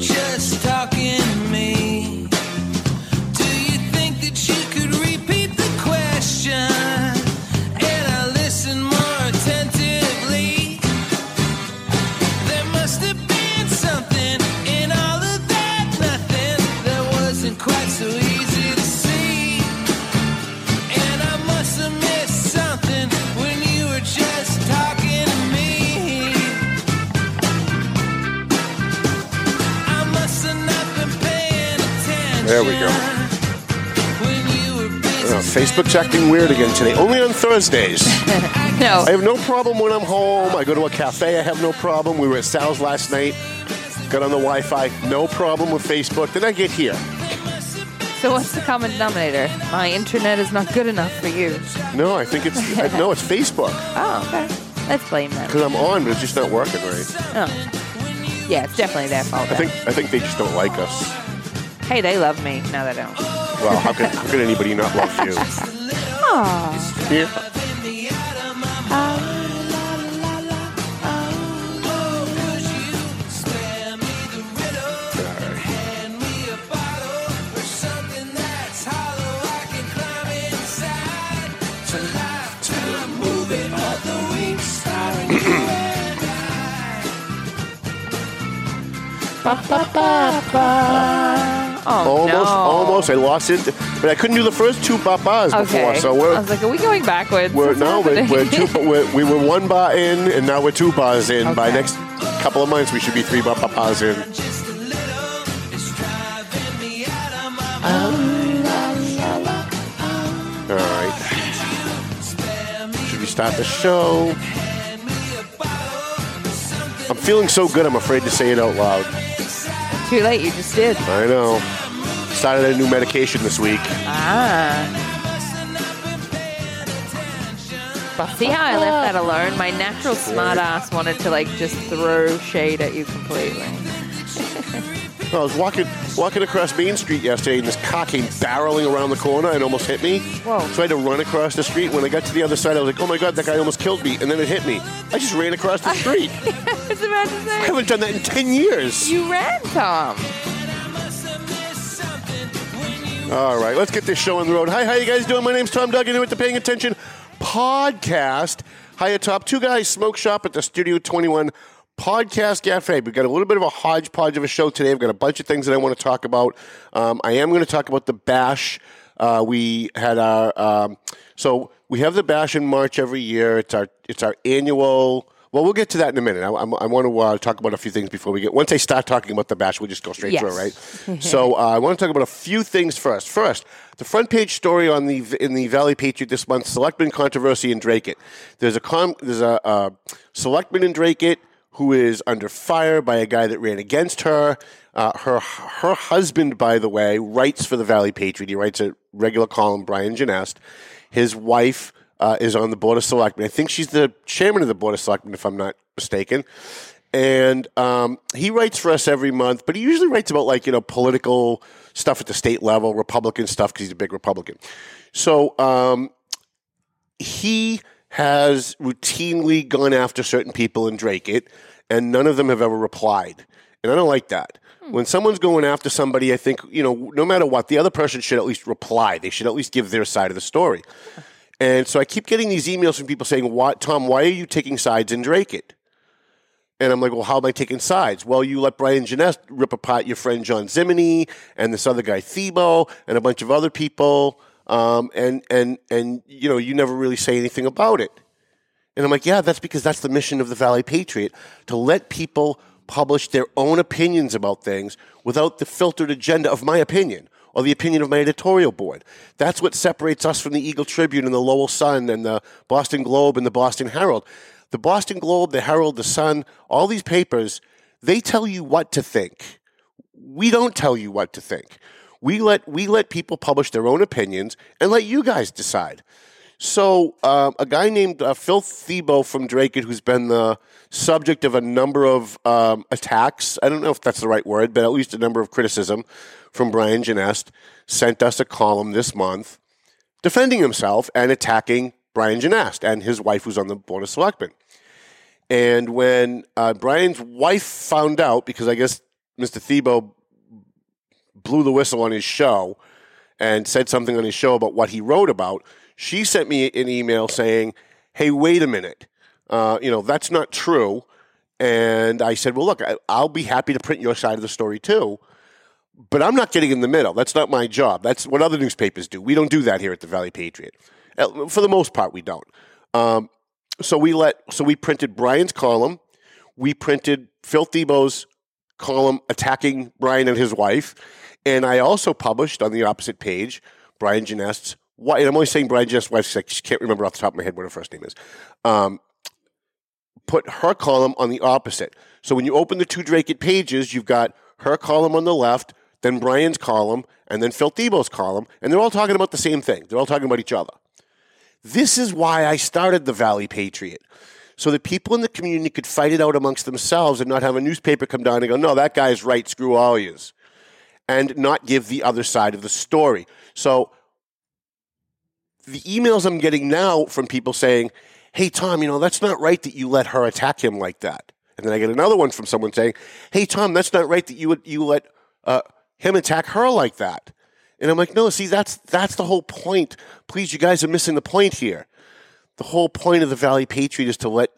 just talking There we go. When you were busy Uh, Facebook's acting weird again today. Only on Thursdays. No. I have no problem when I'm home. I go to a cafe. I have no problem. We were at Sal's last night. Got on the Wi-Fi. No problem with Facebook. Then I get here. So what's the common denominator? My internet is not good enough for you. No, I think it's I, no, it's Facebook Oh, okay. Let's blame them. because I'm on, but it's just not working right. Oh. Yeah, it's definitely their fault. I then. think I think they just don't like us. Hey, they love me. No, they don't. Well, how could, how can anybody not love you? Aw. Yeah. Oh, Almost, no. almost. I lost it, but I couldn't do the first two ba-bas before. So I we're was like, are we going backwards? We're What's no, we're, we're two, we're, we were one bar in, and now we're two bars in. By next couple of months, we should be three bar bars in. All right. Should we start the show? I'm feeling so good. I'm afraid to say it out loud. Too late. You just did. I know. Started a new medication this week. Ah. See how I left that alone? My natural smart ass wanted to like just throw shade at you completely. I was walking walking across Main Street yesterday, and this car came barreling around the corner and almost hit me. Whoa. So I had to run across the street. When I got to the other side, I was like, "Oh my god, that guy almost killed me!" And then it hit me. I just ran across the street. I was about to I haven't done that in ten years. You ran, Tom. All right, let's get this show on the road. Hi, how you guys doing? My name's Tom Duggan here with the Paying Attention podcast. Hi, atop two guys smoke shop at the Studio 21 Podcast Cafe. We've got a little bit of a hodgepodge of a show today. I've got a bunch of things that I want to talk about. Um, I am going to talk about the bash. Uh, we had our um, so we have the bash in March every year. It's our it's our annual. Well, we'll get to that in a minute. I, I'm- I want to uh, talk about a few things before we get. Once I start talking about the bash, we'll just go straight Yes. through, it, right? so uh, I want to talk about a few things first. First, the front page story on the in the Valley Patriot this month: Selectman controversy in Drake. It. There's a com, there's a uh, Selectman in Dracut who is under fire by a guy that ran against her. Uh, her her husband, by the way, writes for the Valley Patriot. He writes a regular column, Brian Genest. His wife uh, is on the Board of Selectmen. I think she's the chairman of the Board of Selectmen, if I'm not mistaken. And um, he writes for us every month, but he usually writes about like you know political stuff at the state level, Republican stuff because he's a big Republican. So um, he has routinely gone after certain people in Dracut, and none of them have ever replied. And I don't like that. Hmm. When someone's going after somebody, I think, you know, no matter what, the other person should at least reply. They should at least give their side of the story. And so I keep getting these emails from people saying, "What, Tom? Why are you taking sides in Dracut?" And I'm like, "Well, how am I taking sides?" Well, you let Brian Genest rip apart your friend John Zimini and this other guy Thiebaud and a bunch of other people, um, and and and you know, you never really say anything about it. And I'm like, "Yeah, that's because that's the mission of the Valley Patriot to let people publish their own opinions about things without the filtered agenda of my opinion." or the opinion of my editorial board. That's what separates us from the Eagle Tribune and the Lowell Sun and the Boston Globe and the Boston Herald. The Boston Globe, the Herald, the Sun, all these papers, They tell you what to think. We don't tell you what to think. We let we let people publish their own opinions and let you guys decide. So, um, a guy named uh, Phil Thiebaud from Dracut, who's been the subject of a number of um, attacks. I don't know if that's the right word, but at least a number of criticism from Brian Genest, sent us a column this month defending himself and attacking Brian Genest and his wife, who's on the Board of Selectmen. And when uh, Brian's wife found out, because I guess Mr. Thiebaud blew the whistle on his show and said something on his show about what he wrote about, she sent me an email saying, "Hey, wait a minute, uh, you know that's not true." And I said, "Well, look, I'll be happy to print your side of the story too." But I'm not getting in the middle. That's not my job. That's what other newspapers do. We don't do that here at the Valley Patriot. Uh, For the most part, we don't. Um, so we let so we printed Brian's column. We printed Phil Thiebaud's column attacking Brian and his wife, and I also published on the opposite page Brian Genest's wife. And I'm only saying Brian Genest's wife because I just can't remember off the top of my head what her first name is. Um, put her column on the opposite. So when you open the two Dracut pages, you've got her column on the left, then Brian's column, and then Phil Thiebaud's column, and they're all talking about the same thing. They're all talking about each other. This is why I started the Valley Patriot. So that people in the community could fight it out amongst themselves and not have a newspaper come down and go, no, that guy's right, screw all yous. And not give the other side of the story. So the emails I'm getting now from people saying, hey, Tom, you know, that's not right that you let her attack him like that. And then I get another one from someone saying, hey, Tom, that's not right that you, would- you let uh, him attack her like that. And I'm like, no, see, that's, that's the whole point. Please, you guys are missing the point here. The whole point of the Valley Patriot is to let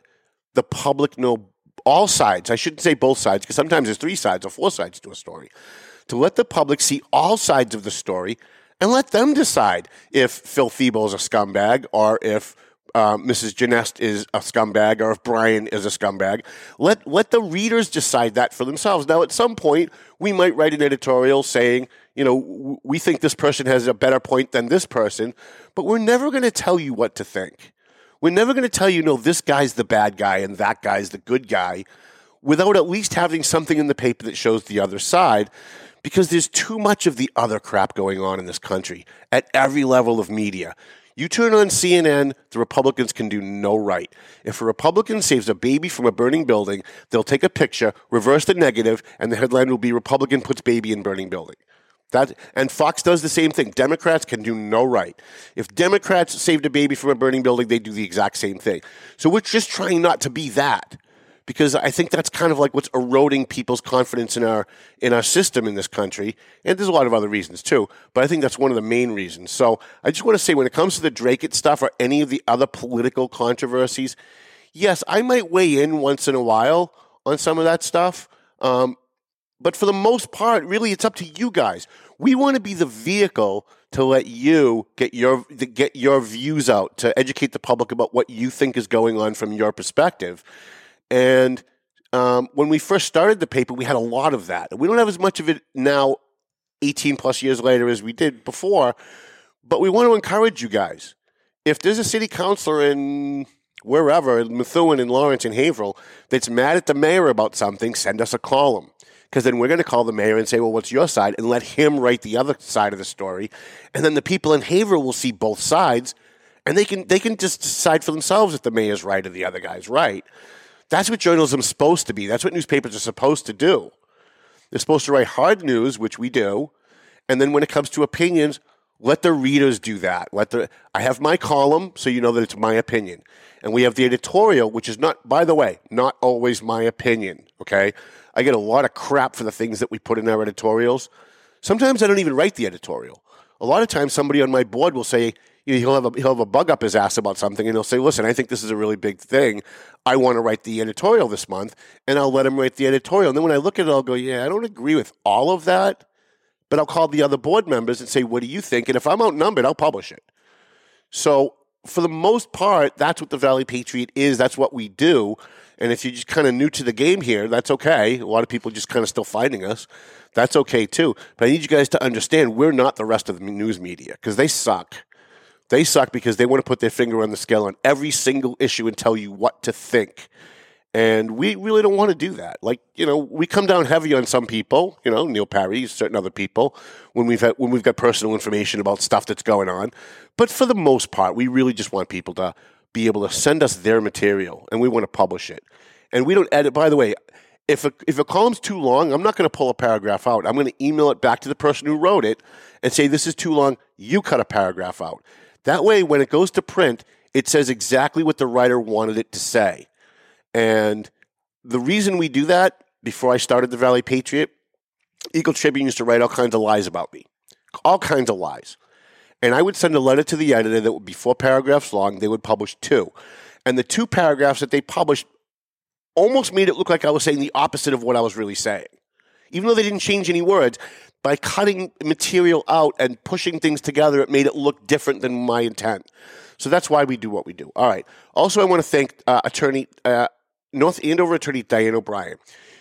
the public know all sides. I shouldn't say both sides because sometimes there's three sides or four sides to a story. To let the public see all sides of the story and let them decide if Phil Thiebaud is a scumbag or if uh, Mrs. Genest is a scumbag or if Brian is a scumbag. Let let the readers decide that for themselves. Now, at some point, we might write an editorial saying, you know, w- we think this person has a better point than this person, but we're never going to tell you what to think. We're never going to tell you, no, this guy's the bad guy and that guy's the good guy without at least having something in the paper that shows the other side because there's too much of the other crap going on in this country at every level of media. You turn on CNN, the Republicans can do no right. If a Republican saves a baby from a burning building, they'll take a picture, reverse the negative, and the headline will be Republican puts baby in burning building. That and Fox does the same thing. Democrats can do no right. If Democrats saved a baby from a burning building, they do the exact same thing. So we're just trying not to be that because I think that's kind of like what's eroding people's confidence in our in our system in this country. And there's a lot of other reasons too, but I think that's one of the main reasons. So I just want to say when it comes to the Dracut stuff or any of the other political controversies, yes, I might weigh in once in a while on some of that stuff. Um, but for the most part, really, it's up to you guys. We want to be the vehicle to let you get your get your views out, to educate the public about what you think is going on from your perspective. And um, when we first started the paper, we had a lot of that. We don't have as much of it now, 18 plus years later, as we did before. But we want to encourage you guys. If there's a city councilor in wherever, in Methuen, in Lawrence, in Haverhill, that's mad at the mayor about something, send us a column. Because then we're going to call the mayor and say, well, what's your side? And let him write the other side of the story. And then the people in Haverhill will see both sides and they can, they can just decide for themselves if the mayor's right or the other guy's right. That's what journalism's supposed to be. That's what newspapers are supposed to do. They're supposed to write hard news, which we do, and then when it comes to opinions, let the readers do that. Let the I have my column, so you know that it's my opinion, and we have the editorial, which is not, by the way, not always my opinion. Okay, I get a lot of crap for the things that we put in our editorials. Sometimes I don't even write the editorial. A lot of times, somebody on my board will say, you know, he'll have a he'll have a bug up his ass about something, and he'll say, "Listen, I think this is a really big thing. I want to write the editorial this month," and I'll let him write the editorial. And then when I look at it, I'll go, "Yeah, I don't agree with all of that." But I'll call the other board members and say, "What do you think?" And if I'm outnumbered, I'll publish it. So for the most part, that's what the Valley Patriot is. That's what we do. And if you're just kind of new to the game here, that's okay. A lot of people just kind of still finding us. That's okay too. But I need you guys to understand we're not the rest of the news media because they suck. They suck because they want to put their finger on the scale on every single issue and tell you what to think. And we really don't want to do that. Like, you know, we come down heavy on some people, you know, Neil Perry, certain other people, when we've had, when we've got personal information about stuff that's going on. But for the most part, we really just want people to be able to send us their material and we want to publish it. And we don't edit. By the way, if a, if a column's too long, I'm not going to pull a paragraph out. I'm going to email it back to the person who wrote it and say, this is too long. You cut a paragraph out. That way, when it goes to print, it says exactly what the writer wanted it to say. And the reason we do that, before I started the Valley Patriot, Eagle Tribune used to write all kinds of lies about me, all kinds of lies. And I would send a letter to the editor that would be four paragraphs long. They would publish two. And the two paragraphs that they published almost made it look like I was saying the opposite of what I was really saying. Even though they didn't change any words, by cutting material out and pushing things together, it made it look different than my intent. So that's why we do what we do. All right. Also, I want to thank uh, attorney uh, North Andover attorney Diane O'Brien.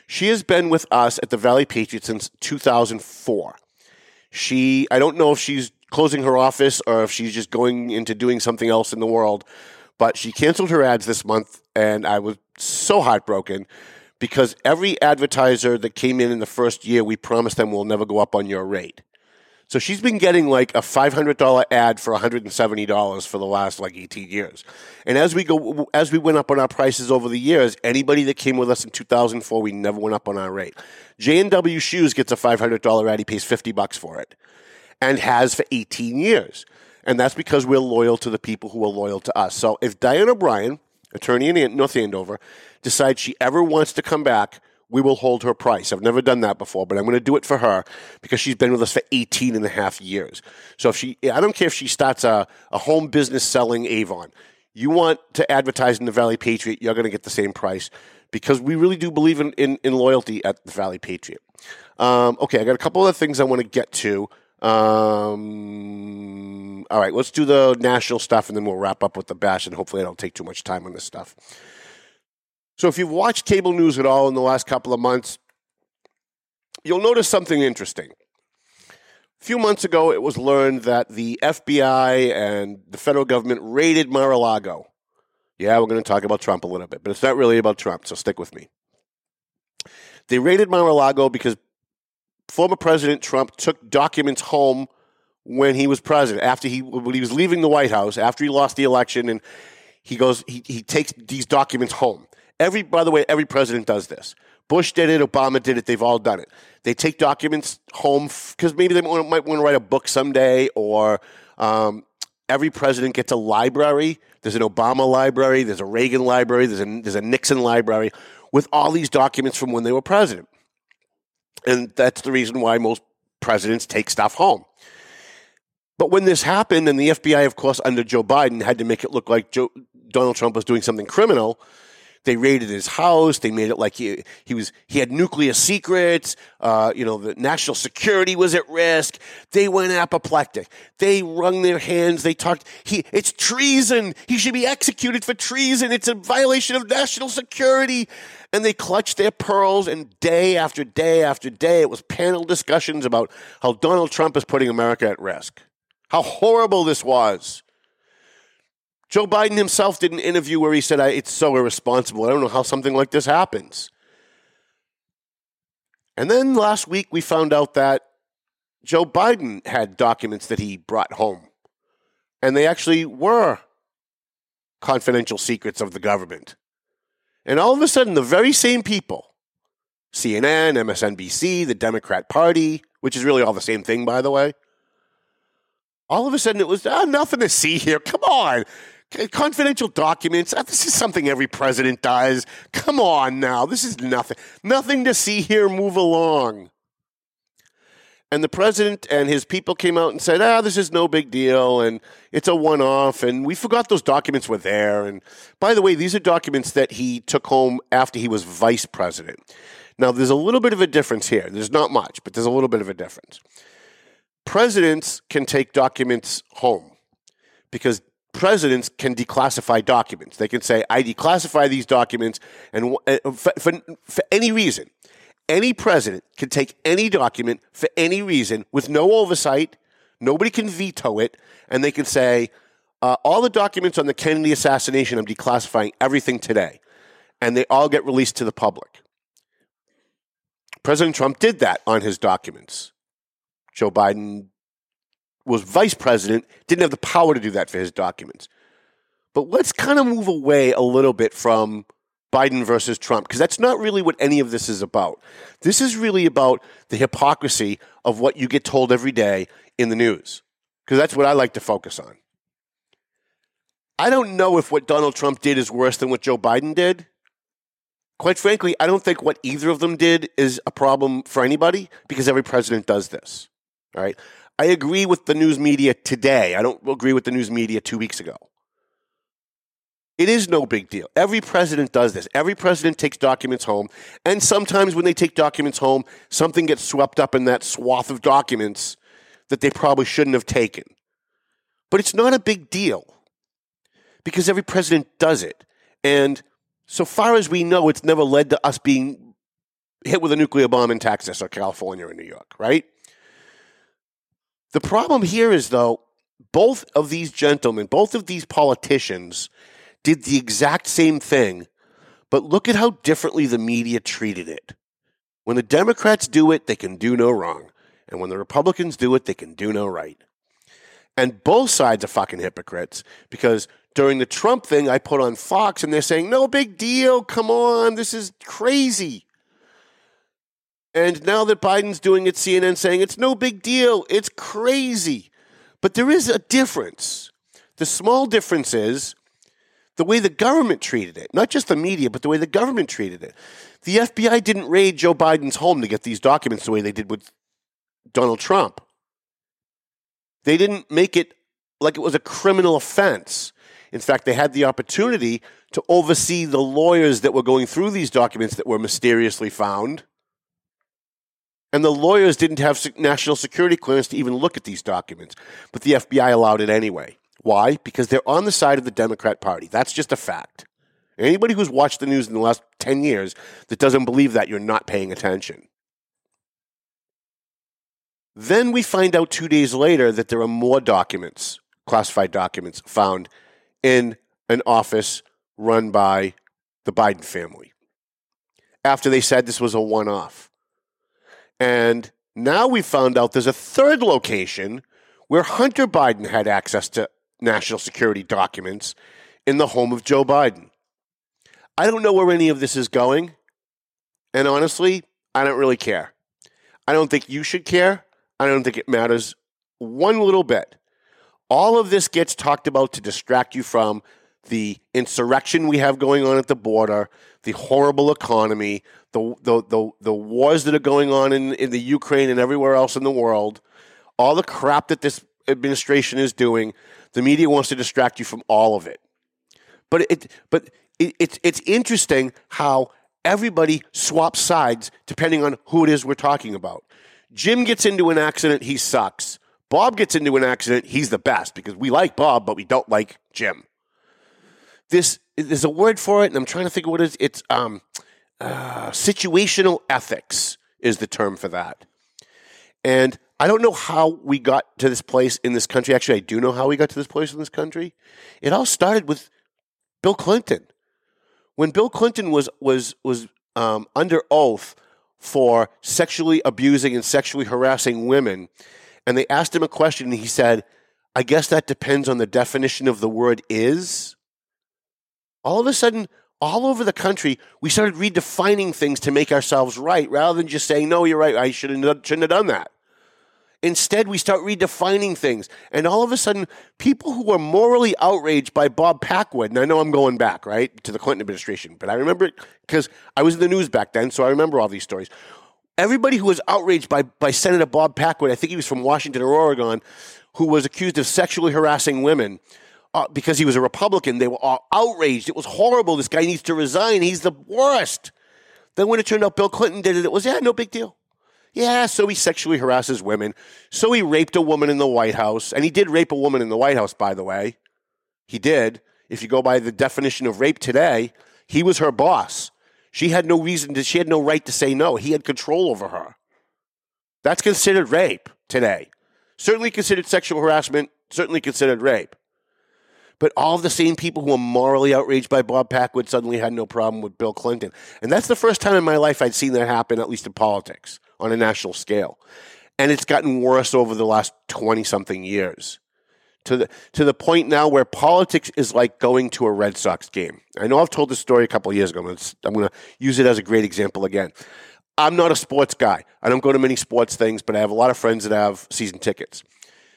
She has been with us at the Valley Patriot since 2004. She, I don't know if she's closing her office or if she's just going into doing something else in the world, but she canceled her ads this month, and I was so heartbroken because every advertiser that came in in the first year, we promised them we'll never go up on your rate. So she's been getting like a $500 ad for $170 for the last like 18 years. And as we go, as we went up on our prices over the years, anybody that came with us in 2004, we never went up on our rate. J&W Shoes gets a $500 ad. He pays 50 bucks for it and has for 18 years. And that's because we're loyal to the people who are loyal to us. So if Diane O'Brien, attorney in North Andover, decides she ever wants to come back, we will hold her price. I've never done that before, but I'm going to do it for her because she's been with us for 18 and a half years. So if she, I don't care if she starts a, a home business selling Avon. You want to advertise in the Valley Patriot, you're going to get the same price because we really do believe in, in, in loyalty at the Valley Patriot. Um, okay, I got a couple other things I want to get to. Um, all right, let's do the national stuff and then we'll wrap up with the bash and hopefully I don't take too much time on this stuff. So if you've watched cable news at all in the last couple of months, you'll notice something interesting. A few months ago, it was learned that the FBI and the federal government raided Mar a Lago. Yeah, we're going to talk about Trump a little bit, but it's not really about Trump, so stick with me. They raided Mar a Lago because former President Trump took documents home when he was president, after he when he was leaving the White House, after he lost the election, and he goes he, he takes these documents home. Every, by the way, every president does this. Bush did it. Obama did it. They've all done it. They take documents home because maybe they might want to write a book someday, or um, every president gets a library. There's an Obama library. There's a Reagan library. There's a there's a Nixon library with all these documents from when they were president, and that's the reason why most presidents take stuff home. But when this happened, and the FBI, of course, under Joe Biden, had to make it look like Joe, Donald Trump was doing something criminal they raided his house. They made it like he he was he had nuclear secrets. Uh, you know, the national security was at risk. They went apoplectic. They wrung their hands. They talked. He it's treason. He should be executed for treason. It's a violation of national security. And they clutched their pearls, and day after day after day, it was panel discussions about how Donald Trump is putting America at risk. How horrible this was. Joe Biden himself did an interview where he said, It's so irresponsible. I don't know how something like this happens. And then last week, we found out that Joe Biden had documents that he brought home. And they actually were confidential secrets of the government. And all of a sudden, the very same people, CNN, MSNBC, the Democrat Party, which is really all the same thing, by the way, all of a sudden it was ah, nothing to see here. Come on confidential documents. Uh, this is something every president does. Come on now. This is nothing. Nothing to see here. Move along. And the president and his people came out and said, ah, this is no big deal and it's a one off. And we forgot those documents were there. And by the way, these are documents that he took home after he was vice president. Now, there's a little bit of a difference here. There's not much, but there's a little bit of a difference. Presidents can take documents home because presidents can declassify documents. They can say, I declassify these documents, and uh, for, for, for, any reason, any president can take any document for any reason with no oversight. Nobody can veto it, and they can say, uh, all the documents on the Kennedy assassination, I'm declassifying everything today. and they all get released to the public. President Trump did that on his documents. Joe Biden was vice president, didn't have the power to do that for his documents. But let's kind of move away a little bit from Biden versus Trump, because that's not really what any of this is about. This is really about the hypocrisy of what you get told every day in the news, because that's what I like to focus on. I don't know if what Donald Trump did is worse than what Joe Biden did. Quite frankly, I don't think what either of them did is a problem for anybody because every president does this. All right. I agree with the news media today. I don't agree with the news media two weeks ago. It is no big deal. Every president does this. Every president takes documents home. And sometimes when they take documents home, something gets swept up in that swath of documents that they probably shouldn't have taken. But it's not a big deal because every president does it. And so far as we know, it's never led to us being hit with a nuclear bomb in Texas or California or New York, right? The problem here is, though, both of these gentlemen, both of these politicians, did the exact same thing, but look at how differently the media treated it. When the Democrats do it, they can do no wrong. And when the Republicans do it, they can do no right. And both sides are fucking hypocrites because during the Trump thing, I put on Fox and they're saying, no big deal. Come on. This is crazy. And now that Biden's doing it, CNN saying it's no big deal. It's crazy. But there is a difference. The small difference is the way the government treated it, not just the media, but the way the government treated it. The FBI didn't raid Joe Biden's home to get these documents the way they did with Donald Trump. They didn't make it like it was a criminal offense. In fact, they had the opportunity to oversee the lawyers that were going through these documents that were mysteriously found. And the lawyers didn't have national security clearance to even look at these documents, but the FBI allowed it anyway. Why? Because they're on the side of the Democrat Party. That's just a fact. Anybody who's watched the news in the last 10 years that doesn't believe that, you're not paying attention. Then we find out two days later that there are more documents, classified documents, found in an office run by the Biden family after they said this was a one off. And now we found out there's a third location where Hunter Biden had access to national security documents in the home of Joe Biden. I don't know where any of this is going. And honestly, I don't really care. I don't think you should care. I don't think it matters one little bit. All of this gets talked about to distract you from the insurrection we have going on at the border, the horrible economy, the, the, the, wars that are going on in, in the Ukraine and everywhere else in the world, all the crap that this administration is doing the media wants to distract you from all of it. But it, but it, it's it's interesting how everybody swaps sides depending on who it is we're talking about. Jim gets into an accident, he sucks. Bob gets into an accident, he's the best because we like Bob, but we don't like Jim. This there's a word for it, and I'm trying to think of what it is. It's um, uh, situational ethics is the term for that. And I don't know how we got to this place in this country. Actually, I do know how we got to this place in this country. It all started with Bill Clinton. When Bill Clinton was was was um, under oath for sexually abusing and sexually harassing women, and they asked him a question, and he said, "I guess that depends on the definition of the word is." All of a sudden, all over the country, we started redefining things to make ourselves right, rather than just saying, "No, you're right. I shouldn't shouldn't have done that." Instead, we start redefining things. And all of a sudden, people who were morally outraged by Bob Packwood, and I know I'm going back, right, to the Clinton administration, but I remember it because I was in the news back then, so I remember all these stories. Everybody who was outraged by, by Senator Bob Packwood, I think he was from Washington or Oregon, who was accused of sexually harassing women uh, because he was a Republican, they were all outraged. It was horrible. This guy needs to resign. He's the worst. Then when it turned out Bill Clinton did it, it was, yeah, no big deal. Yeah, so he sexually harasses women. So he raped a woman in the White House. And he did rape a woman in the White House, by the way. He did. If you go by the definition of rape today, he was her boss. She had no reason to, she had no right to say no. He had control over her. That's considered rape today. Certainly considered sexual harassment, certainly considered rape. But all the same people who are morally outraged by Bob Packwood suddenly had no problem with Bill Clinton. And that's the first time in my life I'd seen that happen, at least in politics, on a national scale. And it's gotten worse over the last 20 something years. To the, to the point now where politics is like going to a Red Sox game. I know I've told this story a couple years ago. but I'm going to use it as a great example again. I'm not a sports guy. I don't go to many sports things, but I have a lot of friends that have season tickets.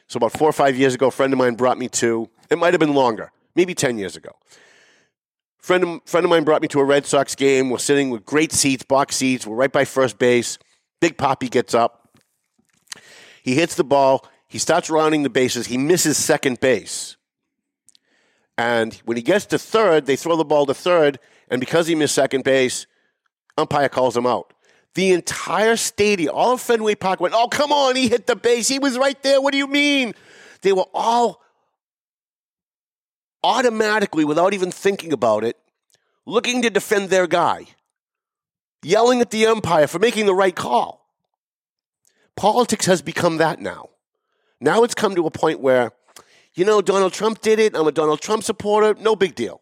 So about four or five years ago, a friend of mine brought me to. It might have been longer, maybe ten years ago. Friend of, friend of mine brought me to a Red Sox game. We're sitting with great seats, box seats. We're right by first base. Big Papi gets up. He hits the ball. He starts rounding the bases. He misses second base. And when he gets to third, they throw the ball to third. And because he missed second base, umpire calls him out. The entire stadium, all of Fenway Park went, Oh, come on, he hit the base. He was right there. What do you mean? They were all automatically, without even thinking about it, looking to defend their guy, yelling at the umpire for making the right call. Politics has become that now. Now it's come to a point where, you know, Donald Trump did it. I'm a Donald Trump supporter. No big deal.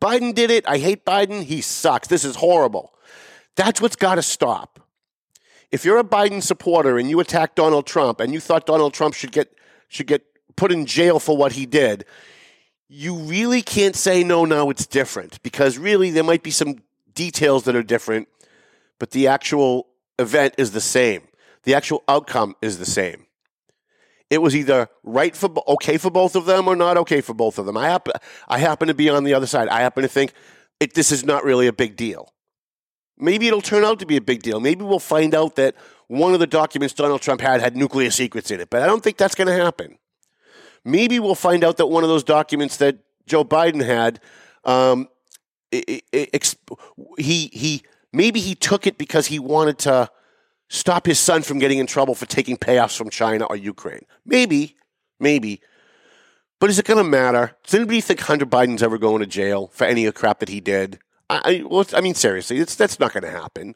Biden did it. I hate Biden. He sucks. This is horrible. That's what's got to stop. If you're a Biden supporter and you attack Donald Trump and you thought Donald Trump should get should get put in jail for what he did, you really can't say no now it's different because really there might be some details that are different, but the actual event is the same. The actual outcome is the same. It was either right for okay for both of them or not okay for both of them. I happen I happen to be on the other side. I happen to think it, this is not really a big deal. Maybe it'll turn out to be a big deal. Maybe we'll find out that one of the documents Donald Trump had had nuclear secrets in it, but I don't think that's going to happen. Maybe we'll find out that one of those documents that Joe Biden had, um, he he maybe he took it because he wanted to stop his son from getting in trouble for taking payoffs from China or Ukraine. Maybe, maybe. But is it going to matter? Does anybody think Hunter Biden's ever going to jail for any of the crap that he did? I, well, I mean, seriously, it's, that's not going to happen.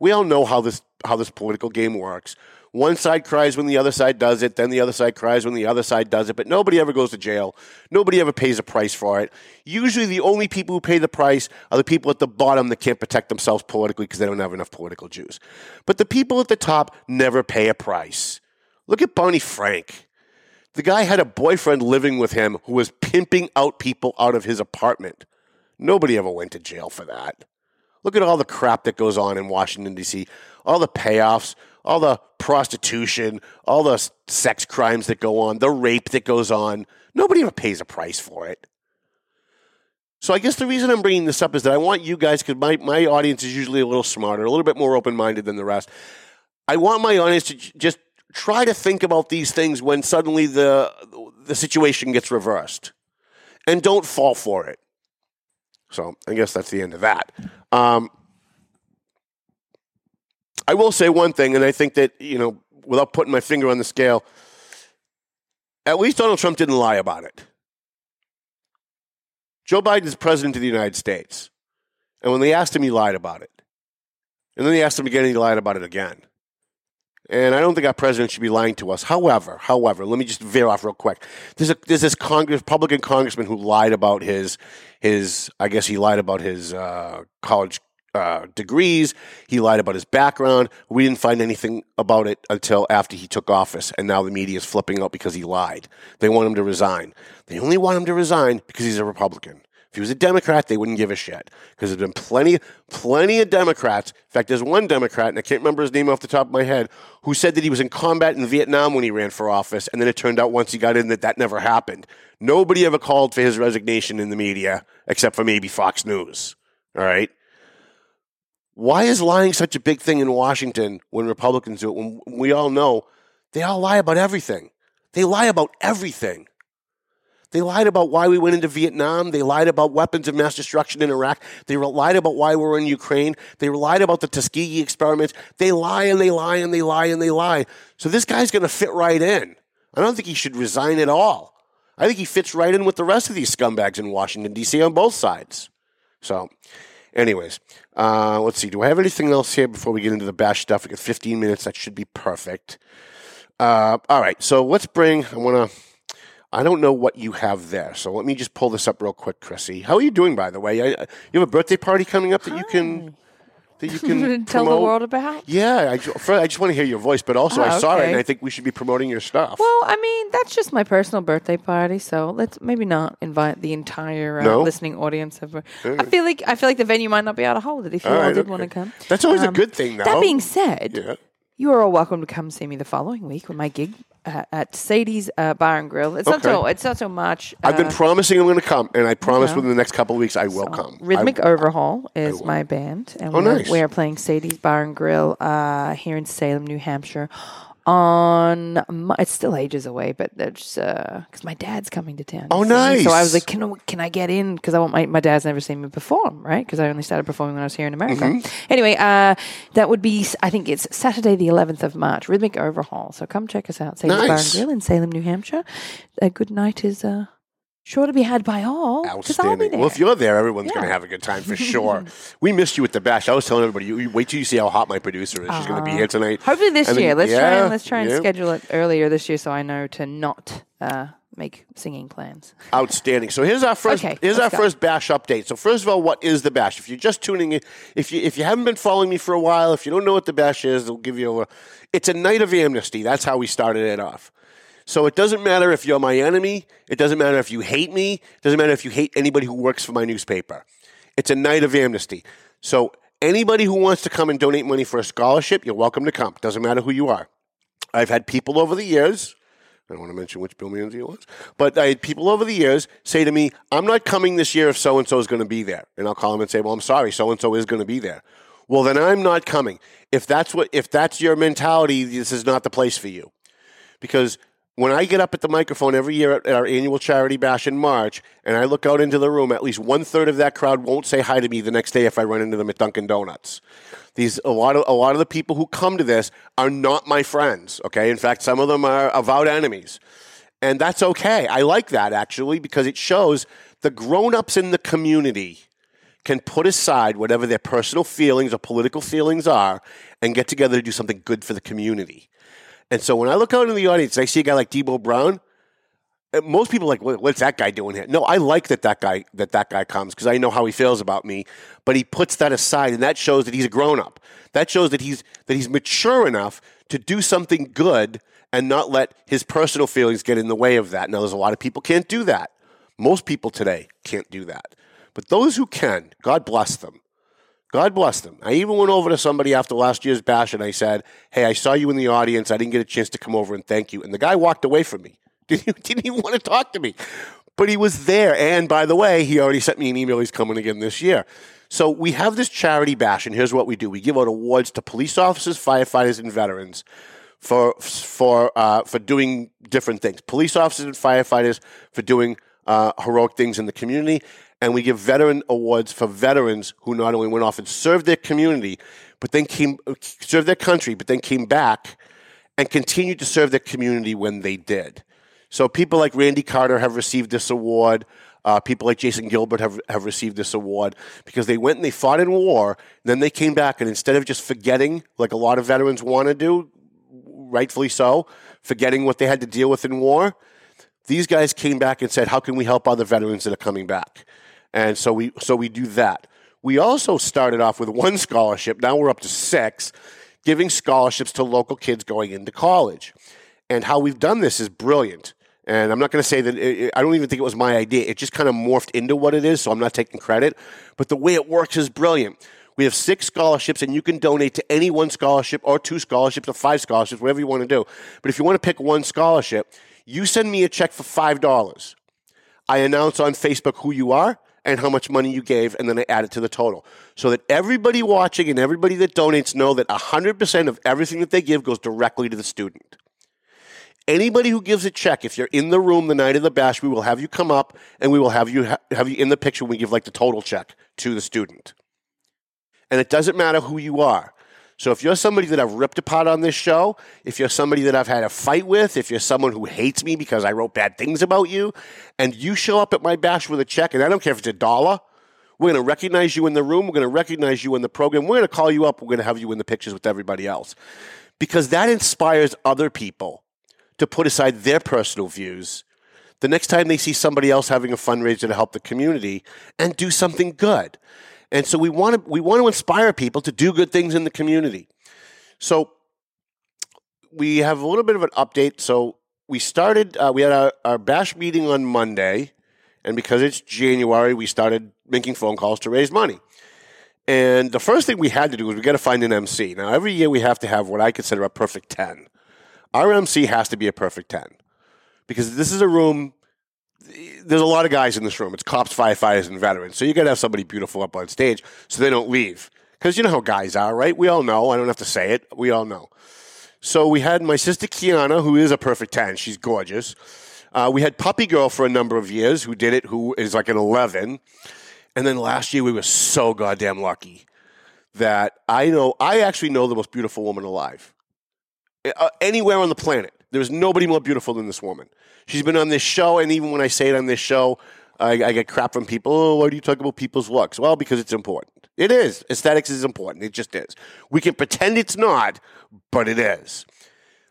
We all know how this how this political game works. One side cries when the other side does it, then the other side cries when the other side does it, but nobody ever goes to jail. Nobody ever pays a price for it. Usually, the only people who pay the price are the people at the bottom that can't protect themselves politically because they don't have enough political juice. But the people at the top never pay a price. Look at Barney Frank. The guy had a boyfriend living with him who was pimping out people out of his apartment. Nobody ever went to jail for that. Look at all the crap that goes on in Washington, D.C., all the payoffs, all the prostitution, all the sex crimes that go on, the rape that goes on. Nobody ever pays a price for it. So I guess the reason I'm bringing this up is that I want you guys, because my, my audience is usually a little smarter, a little bit more open minded than the rest. I want my audience to just try to think about these things when suddenly the the situation gets reversed, and don't fall for it. So I guess that's the end of that. Um, I will say one thing, and I think that, you know, without putting my finger on the scale, at least Donald Trump didn't lie about it. Joe Biden is president of the United States. And when they asked him, he lied about it. And then they asked him again, and he lied about it again. And I don't think our president should be lying to us. However, however, let me just veer off real quick. There's a there's this Congress, Republican congressman who lied about his his I guess he lied about his uh, college uh, degrees. He lied about his background. We didn't find anything about it until after he took office, and now the media is flipping out because he lied. They want him to resign. They only want him to resign because he's a Republican. If he was a Democrat, they wouldn't give a shit because there's been plenty, plenty of Democrats. In fact, there's one Democrat, and I can't remember his name off the top of my head, who said that he was in combat in Vietnam when he ran for office, and then it turned out once he got in that that never happened. Nobody ever called for his resignation in the media except for maybe Fox News. All right. Why is lying such a big thing in Washington when Republicans do it? When we all know they all lie about everything. They lie about everything. They lied about why we went into Vietnam. They lied about weapons of mass destruction in Iraq. They lied about why we're in Ukraine. They lied about the Tuskegee experiments. They lie and they lie and they lie and they lie. So this guy's going to fit right in. I don't think he should resign at all. I think he fits right in with the rest of these scumbags in Washington, D.C. on both sides. So, anyways, uh, let's see. Do I have anything else here before we get into the bash stuff? We got 15 minutes. That should be perfect. Uh, all right. So let's bring, I want to I don't know what you have there. So let me just pull this up real quick, Chrissy. How are you doing, by the way? I, you have a birthday party coming up that you can that you can Tell the world about. Yeah, I, ju- I just want to hear your voice, but also I Oh, saw it and. I think we should be promoting your stuff. Well, I mean, that's just my personal birthday party, so let's maybe not invite the entire uh, No? listening audience. Of, I feel like I feel like the venue might not be able to hold it if you All all, right, did okay. want to come. Um, That's always a good thing, though. That being said, yeah. You are all welcome to come see me the following week with my gig uh, at Sadie's uh, Bar and Grill. It's not Okay. so it's not so much. I've been uh, promising I'm going to come, and I promise within the next couple of weeks I will come. Rhythmic I- Overhaul is my band, and Oh, we're, nice. we're playing Sadie's Bar and Grill uh, here in Salem, New Hampshire. On Mo- it's still ages away, but that's because my dad's coming to town. Oh, see. So I was like, can I, can I get in? Because I want my my dad's never seen me perform, right? Because I only started performing when I was here in America. Mm-hmm. Anyway, uh, that would be I think it's Saturday the 11th of March. Rhythmic Overhaul. So come check us out. Sadie's Bar and Grill in Salem, New Hampshire. A good night is uh, sure to be had by all. 'cause I'll be Outstanding. Well, if you're there, everyone's going to have a good time for sure. we missed you at the bash. I was telling everybody, you, you wait till you see how hot my producer is. She's going to be here tonight. Hopefully this And then- year. Let's try and let's try and yeah. schedule it earlier this year so I know to not uh, make singing plans. Outstanding. So here's our first. Okay, here's our go. first bash update. So first of all, what is the bash? If you're just tuning in, if you if you haven't been following me for a while, if you don't know what the bash is, they'll give you a. It's a night of amnesty. That's how we started it off. So it doesn't matter if you're my enemy. It doesn't matter if you hate me. It doesn't matter if you hate anybody who works for my newspaper. It's a night of amnesty. So anybody who wants to come and donate money for a scholarship, you're welcome to come. Doesn't matter who you are. I've had people over the years. I don't want to mention which Bill Manzi it was, but I had people over the years say to me, "I'm not coming this year if so and so is going to be there," and I'll call them and say, "Well, I'm sorry, so and so is going to be there." Well, then I'm not coming. If that's what, if that's your mentality, this is not the place for you because when I get up at the microphone every year at, our annual charity bash in March, and I look out into the room, at least one third of that crowd won't say hi to me the next day if I run into them at Dunkin' Donuts. These a lot of a lot of the people who come to this are not my friends. Okay, in fact, some of them are avowed enemies, and that's okay. I like that actually because it shows the grown-ups in the community can put aside whatever their personal feelings or political feelings are and get together to do something good for the community. And so when I look out in the audience, and I see a guy like Debo Brown. uh, Most people are like, what's that guy doing here? No, I like that that guy that that guy comes because I know how he feels about me. But he puts that aside, and that shows that he's a grown up. That shows that he's that he's mature enough to do something good and not let his personal feelings get in the way of that. Now, there's a lot of people can't do that. Most people today can't do that. But those who can, God bless them. God bless them. I even went over to somebody after last year's bash and I said, Hey, I saw you in the audience. I didn't get a chance to come over and thank you. And the guy walked away from me. Didn't, didn't even want to talk to me. But he was there. And by the way, he already sent me an email. He's coming again this year. So we have this charity bash, and here's what we do we give out awards to police officers, firefighters, and veterans for for uh, for doing different things. Police officers and firefighters for doing uh, heroic things in the community, and we give veteran awards for veterans who not only went off and served their community, but then came served their country, but then came back and continued to serve their community when they did. So people like Randy Carter have received this award. Uh, people like Jason Gilbert have, have received this award because they went and they fought in war. Then they came back, and instead of just forgetting, like a lot of veterans want to do, rightfully so, forgetting what they had to deal with in war, these guys came back and said, "How can we help other veterans that are coming back?" And so we so we do that. We also started off with one scholarship. Now we're up to six, giving scholarships to local kids going into college. And how we've done this is brilliant. And I'm not going to say that it, I don't even think it was my idea. It just kind of morphed into what it is, so I'm not taking credit. But the way it works is brilliant. We have six scholarships, and you can donate to any one scholarship or two scholarships or five scholarships, whatever you want to do. But if you want to pick one scholarship, you send me a check for $5. I announce on Facebook who you are and how much money you gave, and then I add it to the total. So that everybody watching and everybody that donates know that 100% of everything that they give goes directly to the student. Anybody who gives a check, if you're in the room the night of the bash, we will have you come up and we will have you ha- have you in the picture when we give like the total check to the student. And it doesn't matter who you are. So if you're somebody that I've ripped apart on this show, if you're somebody that I've had a fight with, if you're someone who hates me because I wrote bad things about you, and you show up at my bash with a check, and I don't care if it's a dollar, we're going to recognize you in the room. We're going to recognize you in the program. We're going to call you up. We're going to have you in the pictures with everybody else. Because that inspires other people to put aside their personal views. the next time they see somebody else having a fundraiser to help the community and do something good. And so we want to we want to inspire people to do good things in the community. So we have a little bit of an update. So we started uh, we had our, our bash meeting on Monday, and because it's January, we started making phone calls to raise money. And the first thing we had to do was we got to find an MC. Now every year we have to have what I consider a perfect ten. Our MC has to be a perfect ten because this is a room. There's a lot of guys in this room. It's cops, firefighters, and veterans. So you got to have somebody beautiful up on stage so they don't leave. Because you know how guys are, right? We all know. I don't have to say it. We all know. So we had my sister Kiana, who is a perfect 10. She's gorgeous. Uh, we had Puppy Girl for a number of years, who did it, who is like an 11. And then last year, we were so goddamn lucky that I know, I actually know the most beautiful woman alive. Uh, anywhere on the planet. There's nobody more beautiful than this woman. She's been on this show, and even when I say it on this show, I, I get crap from people. Oh, why do you talk about people's looks? Well, because it's important. It is. Aesthetics is important. It just is. We can pretend it's not, but it is.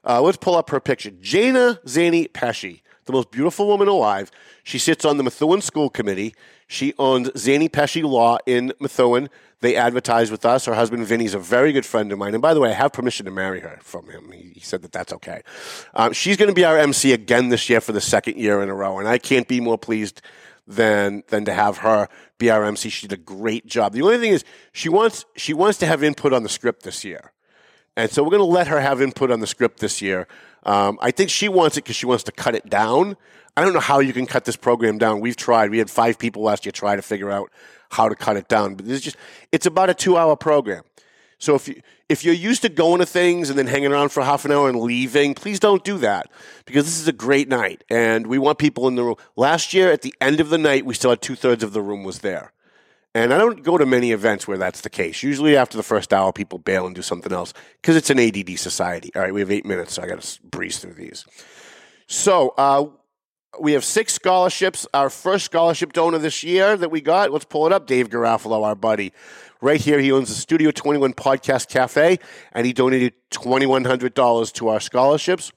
Uh, let's pull up her picture. Jana Zani Pesci, the most beautiful woman alive. She sits on the Methuen School Committee. She owns Zani Pesci Law in Methuen. They advertise with us. Her husband Vinny's a very good friend of mine. And by the way, I have permission to marry her from him. He, he said that that's okay. Um, she's going to be our MC again this year for the second year in a row. And I can't be more pleased than than to have her be our MC. She did a great job. The only thing is she wants she wants to have input on the script this year. And so we're going to let her have input on the script this year. Um, I think she wants it because she wants to cut it down. I don't know how you can cut this program down. We've tried. We had five people last year try to figure out how to cut it down. But is just it's about a two hour program. So if you if you're used to going to things and then hanging around for half an hour and leaving, please don't do that because this is a great night and we want people in the room. Last year at the end of the night, we still had two thirds of the room was there. And I don't go to many events where that's the case. Usually after the first hour, people bail and do something else because it's an ADD society. All right, we have eight minutes, so I got to breeze through these. So uh, we have six scholarships. Our first scholarship donor this year that we got, let's pull it up. Dave Garofalo, our buddy. Right here, he owns the Studio 21 Podcast Cafe, and he donated $2,100 to our scholarships.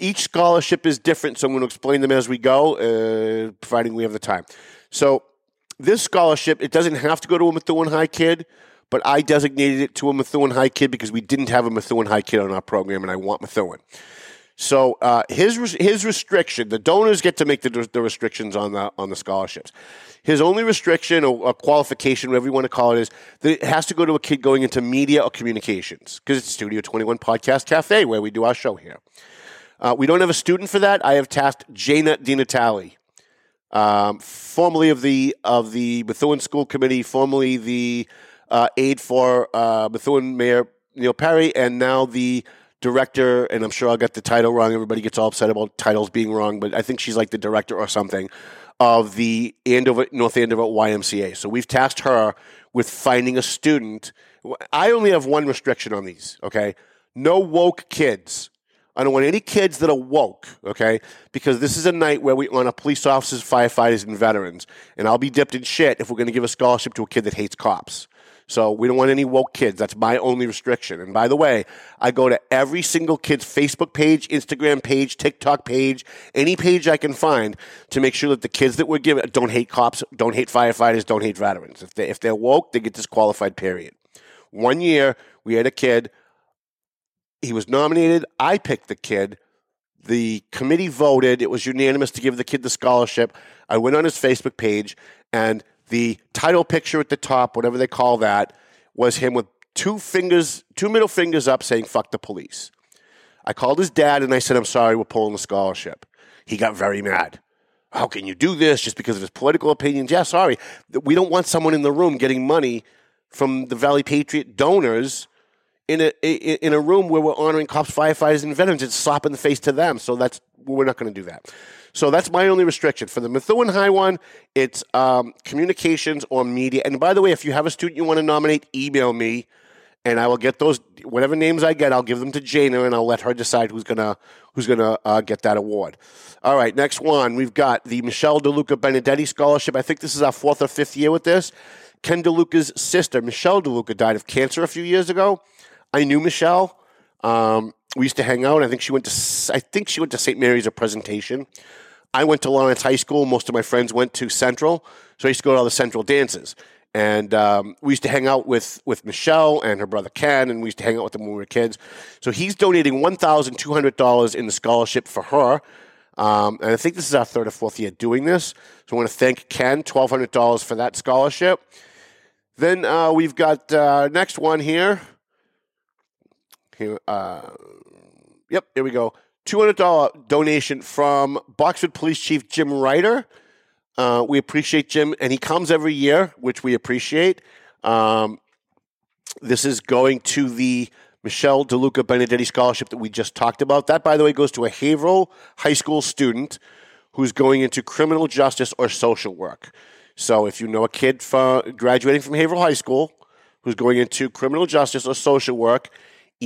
Each scholarship is different, so I'm going to explain them as we go, uh, providing we have the time. So this scholarship, it doesn't have to go to a Methuen High kid, but I designated it to a Methuen High kid because we didn't have a Methuen High kid on our program, and I want Methuen. So uh, his his restriction, the donors get to make the, the restrictions on the on the scholarships. His only restriction or, or qualification, whatever you want to call it, is that it has to go to a kid going into media or communications because it's Studio Twenty One Podcast Cafe where we do our show here. Uh, we don't have a student for that. I have tasked Jana DiNatale, um, formerly of the of the Methuen School Committee, formerly the uh, aide for uh, Methuen Mayor Neil Perry, and now the director. And I'm sure I got the title wrong. Everybody gets all upset about titles being wrong, but I think she's like the director or something of the Andover North Andover YMCA. So we've tasked her with finding a student. I only have one restriction on these. Okay, no woke kids. I don't want any kids that are woke, okay? Because this is a night where we honor police officers, firefighters, and veterans. And I'll be dipped in shit if we're going to give a scholarship to a kid that hates cops. So we don't want any woke kids. That's my only restriction. And by the way, I go to every single kid's Facebook page, Instagram page, TikTok page, any page I can find to make sure that the kids that we're giving don't hate cops, don't hate firefighters, don't hate veterans. If, they, if they're woke, they get disqualified, period. One year, we had a kid he was nominated. I picked the kid. The committee voted. It was unanimous to give the kid the scholarship. I went on his Facebook page, and the title picture at the top, whatever they call that, was him with two fingers, two middle fingers up saying, fuck the police. I called his dad and I said, I'm sorry, we're pulling the scholarship. He got very mad. How can you do this just because of his political opinions? Yeah, sorry. We don't want someone in the room getting money from the Valley Patriot donors in a in a room where we're honoring cops, firefighters, and veterans. It's slap in the face to them. So that's we're not going to do that. So that's my only restriction for the Methuen High one. It's um, communications or media. And by the way, if you have a student you want to nominate, email me, and I will get those whatever names I get. I'll give them to Jana, and I'll let her decide who's gonna who's gonna uh, get that award. All right, next one we've got the Michelle DeLuca Benedetti Scholarship. I think this is our fourth or fifth year with this. Ken DeLuca's sister, Michelle DeLuca, died of cancer a few years ago. I knew Michelle. Um, we used to hang out. I think she went to I think she went to St. Mary's a presentation. I went to Lawrence High School. Most of my friends went to Central, so I used to go to all the Central dances. And um, we used to hang out with, with Michelle and her brother Ken, and we used to hang out with them when we were kids. So he's donating $1,200 in the scholarship for her. Um, and I think this is our third or fourth year doing this. So I want to thank Ken, $1,200 for that scholarship. Then uh, we've got uh, next one here. Here, uh, yep, here we go. Two hundred dollar donation from Boxford Police Chief Jim Riter. Uh, we appreciate Jim, and he comes every year, which we appreciate. Um, this is going to the Michelle DeLuca Benedetti scholarship that we just talked about. That, by the way, goes to a Haverhill High School student who's going into criminal justice or social work. So, if you know a kid for graduating from Haverhill High School who's going into criminal justice or social work,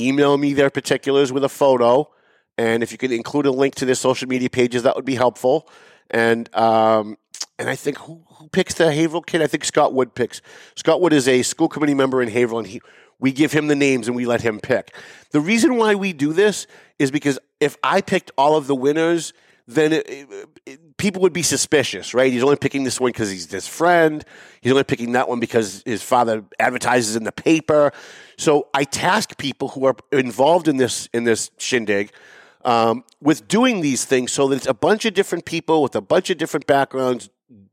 email me their particulars with a photo. And if you could include a link to their social media pages, that would be helpful. And um, and I think who, who picks the Haverhill kid? I think Scott Wood picks. Scott Wood is a school committee member in Haverhill, and he we give him the names and we let him pick. The reason why we do this is because if I picked all of the winners, then it, it, people would be suspicious, right? He's only picking this one because he's his friend. He's only picking that one because his father advertises in the paper. So I task people who are involved in this in this shindig um, with doing these things, so that it's a bunch of different people with a bunch of different backgrounds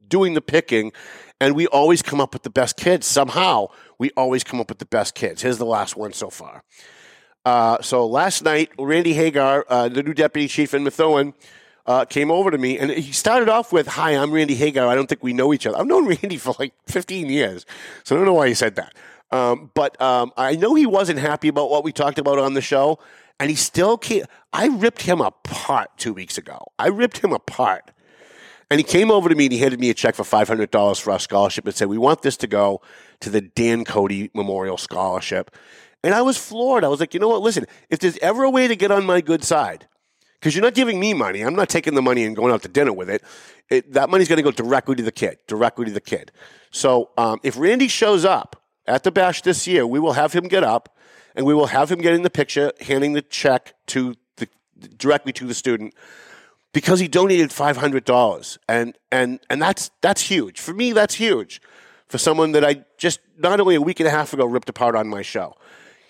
doing the picking, and we always come up with the best kids. Somehow, we always come up with the best kids. Here's the last one so far. Uh, so last night, Randy Hagar, uh, the new deputy chief in Methuen, uh, came over to me and he started off with, Hi, I'm Randy Hagar. I don't think we know each other. I've known Randy for like 15 years, so I don't know why he said that. Um, but um, I know he wasn't happy about what we talked about on the show, and he still can't. I ripped him apart two weeks ago. I ripped him apart. And he came over to me and he handed me a check for $500 for our scholarship and said, We want this to go to the Dan Cody Memorial Scholarship. And I was floored. I was like, You know what? Listen, if there's ever a way to get on my good side, because you're not giving me money, I'm not taking the money and going out to dinner with it. it that money's going to go directly to the kid, directly to the kid. So um, if Randy shows up at the bash this year, we will have him get up and we will have him get in the picture, handing the check to the directly to the student because he donated five hundred dollars, and and and that's that's huge for me. That's huge for someone that I just not only a week and a half ago ripped apart on my show.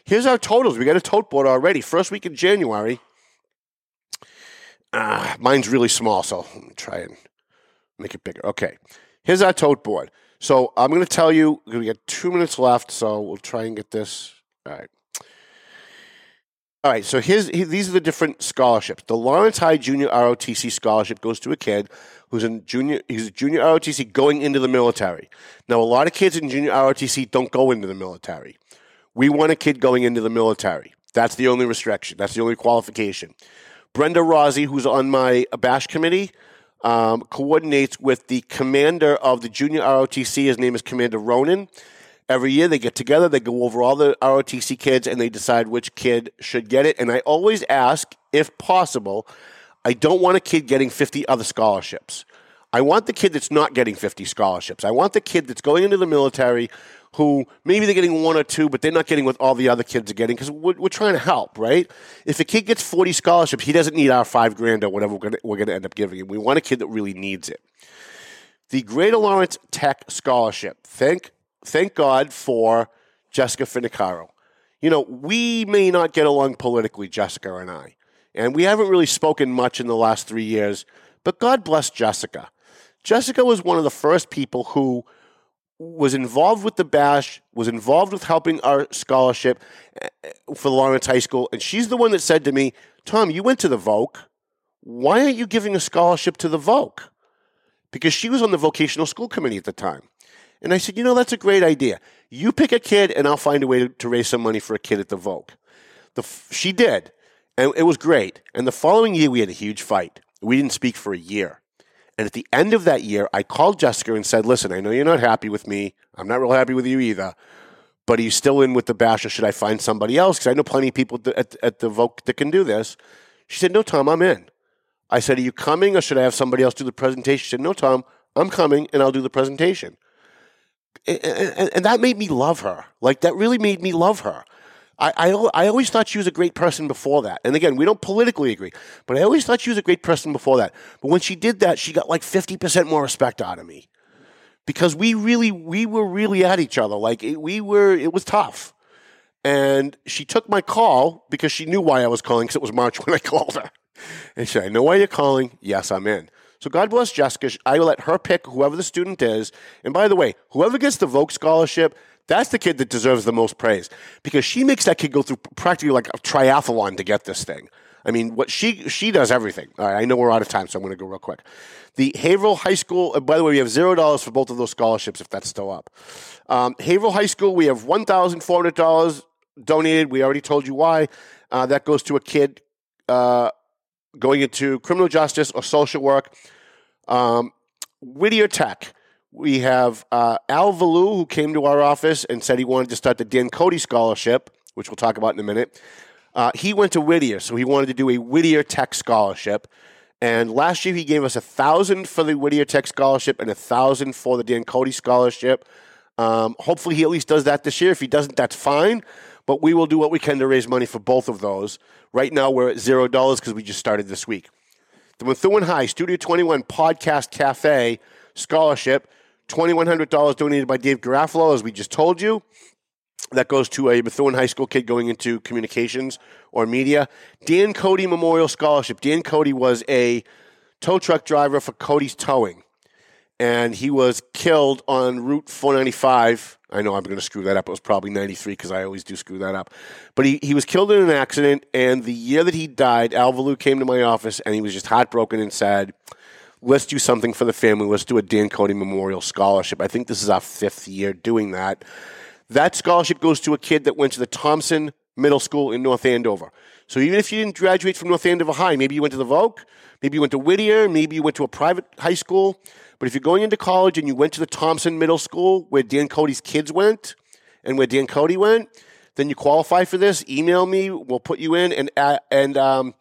Here's our totals. We got a tote board already. First week in January. Uh, mine's really small, so let me try and make it bigger. Okay, here's our tote board. So I'm going to tell you, we got two minutes left, so we'll try and get this. All right. All right, so here's these are the different scholarships. The Lawrence High Junior ROTC scholarship goes to a kid who's in junior. He's a junior ROTC going into the military. Now, a lot of kids in junior ROTC don't go into the military. We want a kid going into the military. That's the only restriction. That's the only qualification. Brenda Rossi, who's on my bash committee, um, coordinates with the commander of the junior ROTC. His name is Commander Ronan. Every year they get together, they go over all the ROTC kids, and they decide which kid should get it. And I always ask, if possible, I don't want a kid getting 50 other scholarships. I want the kid that's not getting 50 scholarships. I want the kid that's going into the military who maybe they're getting one or two, but they're not getting what all the other kids are getting because we're, we're, trying to help, right? If a kid gets 40 scholarships, he doesn't need our five grand or whatever we're going to end up giving him. We want a kid that really needs it. The Greater Lawrence Tech Scholarship. Thank thank God for Jessica Finocchiaro. You know, we may not get along politically, Jessica and I, and we haven't really spoken much in the last three years, but God bless Jessica. Jessica was one of the first people who was involved with the bash, was involved with helping our scholarship eh, for Lawrence High School, and she's the one that said to me, Tom, you went to the Voc. Why aren't you giving a scholarship to the Voc? Because she was on the vocational school committee at the time. And I said, you know, that's a great idea. You pick a kid, and I'll find a way to, raise some money for a kid at the Voc. The, she did, and it was great. And the following year, we had a huge fight. We didn't speak for a year. And at the end of that year, I called Jessica and said, listen, I know you're not happy with me. I'm not real happy with you either. But are you still in with the bash, or should I find somebody else? Because I know plenty of people at, at the Voc that can do this. She said, no, Tom, I'm in. I said, are you coming, or should I have somebody else do the presentation? She said, no, Tom, I'm coming, and I'll do the presentation and, and, and, that made me love her. Like that really made me love her. I, I, I always thought she was a great person before that. And again, we don't politically agree, but I always thought she was a great person before that. But when she did that, she got like 50% more respect out of me because we really, we were really at each other. Like it, we were, it was tough. And she took my call because she knew why I was calling because it was March when I called her. And she said, I know why you're calling. Yes, I'm in. So God bless Jessica. I will let her pick whoever the student is. And by the way, whoever gets the Voc scholarship, that's the kid that deserves the most praise because she makes that kid go through practically like a triathlon to get this thing. I mean, what she she does everything. All right, I know we're out of time, so I'm going to go real quick. The Haverhill High School. By the way, we have zero dollars for both of those scholarships if that's still up. Um, Haverhill High School, we have one thousand four hundred dollars donated. We already told you why. Uh, that goes to a kid uh, going into criminal justice or social work. Um, Whittier Tech. We have uh, Al Valou, who came to our office and said he wanted to start the Dan Cody Scholarship, which we'll talk about in a minute. Uh, he went to Whittier, so he wanted to do a Whittier Tech Scholarship. And last year he gave us a thousand for the Whittier Tech Scholarship and a thousand for the Dan Cody Scholarship. Um, hopefully he at least does that this year. If he doesn't, that's fine. But we will do what we can to raise money for both of those. Right now we're at zero dollars because we just started this week. The Methuen High Studio 21 Podcast Cafe Scholarship, $2,100 donated by Dave Garofalo, as we just told you. That goes to a Methuen High School kid going into communications or media. Dan Cody Memorial Scholarship. Dan Cody was a tow truck driver for Cody's Towing, and he was killed on Route 495. I know I'm going to screw that up. It was probably 93 because I always do screw that up. But he, he was killed in an accident, and the year that he died, Alvalu came to my office and he was just heartbroken and said, Let's do something for the family. Let's do a Dan Cody Memorial Scholarship. I think this is our fifth year doing that. That scholarship goes to a kid that went to the Thompson Middle School in North Andover. So even if you didn't graduate from North Andover High, maybe you went to the Voc, maybe you went to Whittier, maybe you went to a private high school. But if you're going into college and you went to the Thompson Middle School where Dan Cody's kids went and where Dan Cody went, then you qualify for this. Email me. We'll put you in. And uh, and um,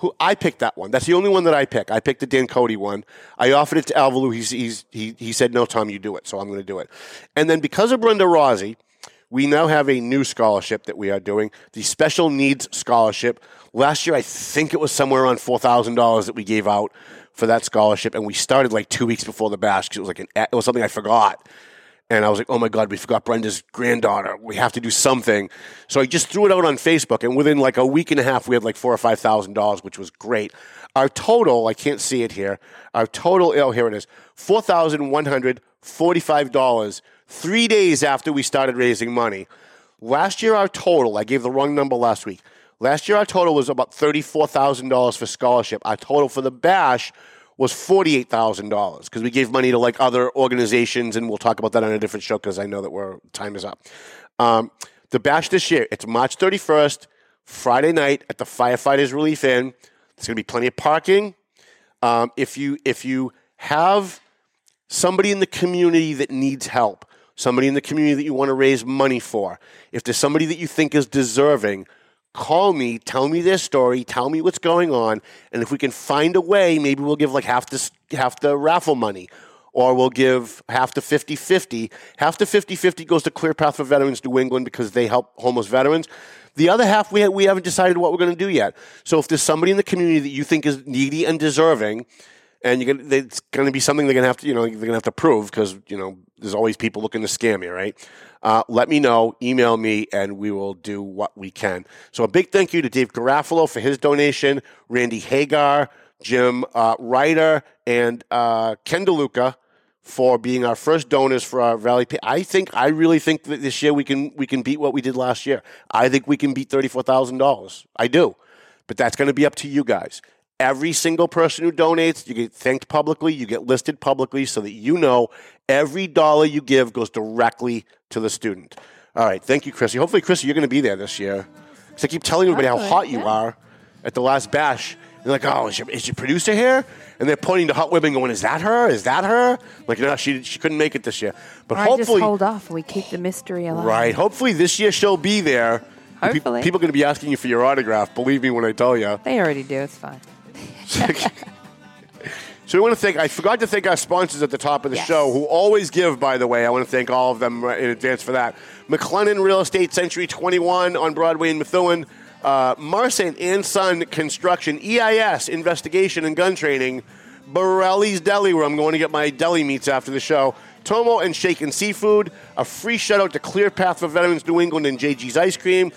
who I picked that one. That's the only one that I pick. I picked the Dan Cody one. I offered it to Alvalu. He's, he's, he, he said, no, Tom, you do it. So I'm going to do it. And then because of Brenda Rossi, we now have a new scholarship that we are doing, the Special Needs Scholarship. Last year, I think it was somewhere around $4,000 that we gave out for that scholarship. And we started like two weeks before the bash because it was like it was something I forgot. And I was like, oh my God, we forgot Brenda's granddaughter. We have to do something. So I just threw it out on Facebook. And within like a week and a half, we had like four or $5,000, which was great. Our total, I can't see it here, our total, oh, here it is $4,145 three days after we started raising money. Last year, our total, I gave the wrong number last week. Last year, our total was about $34,000 for scholarship. Our total for the bash was $48,000 because we gave money to like other organizations, and we'll talk about that on a different show because I know that we're time is up. Um, the bash this year, it's March 31st, Friday night at the Firefighters Relief Inn. There's going to be plenty of parking. Um, if you if you have somebody in the community that needs help, somebody in the community that you want to raise money for, if there's somebody that you think is deserving, call me, tell me their story, tell me what's going on, and if we can find a way, maybe we'll give like half the half the raffle money. Or we'll give half the 50 50. Half the 50 50 goes to Clear Path for Veterans New England because they help homeless veterans. The other half, we, ha- we haven't decided what we're going to do yet. So if there's somebody in the community that you think is needy and deserving, and you're gonna, it's going to be something they're going to have to, you know, they're going to have to prove because you know there's always people looking to scam you, right? Uh, let me know, email me, and we will do what we can. So a big thank you to Dave Garofalo for his donation, Randy Hagar, Jim uh, Riter, and uh, Ken DeLuca for being our first donors for our Valley. Pay. I think I really think that this year we can we can beat what we did last year. I think we can beat thirty four thousand dollars. I do, but that's going to be up to you guys. Every single person who donates, you get thanked publicly, you get listed publicly, so that you know every dollar you give goes directly to the student. All right, thank you, Chrissy. Hopefully, Chrissy, you're going to be there this year. Because I keep telling everybody how hot you are at the last bash. They're like, oh, is your, is your producer here? And they're pointing to Hot Women going, is that her? Is that her? Like, no, she, she couldn't make it this year. But Or I just hopefully, hold off we keep the mystery alive. right, hopefully this year she'll be there. Pe- Hopefully. people are going to be asking you for your autograph. Believe me when I tell you. They already do. It's fine. So we want to thank. I forgot to thank our sponsors at the top of the Yes. show, who always give. By the way, I want to thank all of them in advance for that. McLennan Real Estate, Century 21 on Broadway in Methuen. Uh, Marsan and Son Construction, EIS, Investigation and Gun Training. Borelli's Deli, where I'm going to get my deli meats after the show. Tomo and Shaken Seafood. A free shout out to Clear Path for Veterans New England and JG's Ice Cream.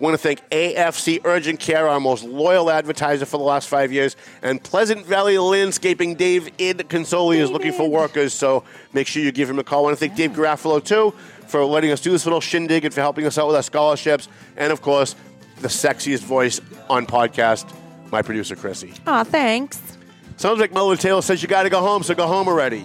Want to thank AFC Urgent Care, our most loyal advertiser for the last five years, and Pleasant Valley Landscaping. Dave Id Consoli is looking for workers, so make sure you give him a call. I want to thank Dave Garofalo, too, for letting us do this little shindig and for helping us out with our scholarships. And, of course, the sexiest voice on podcast, my producer, Chrissy. Aw, thanks. Sounds like Melvin Taylor says you got to go home, so go home already.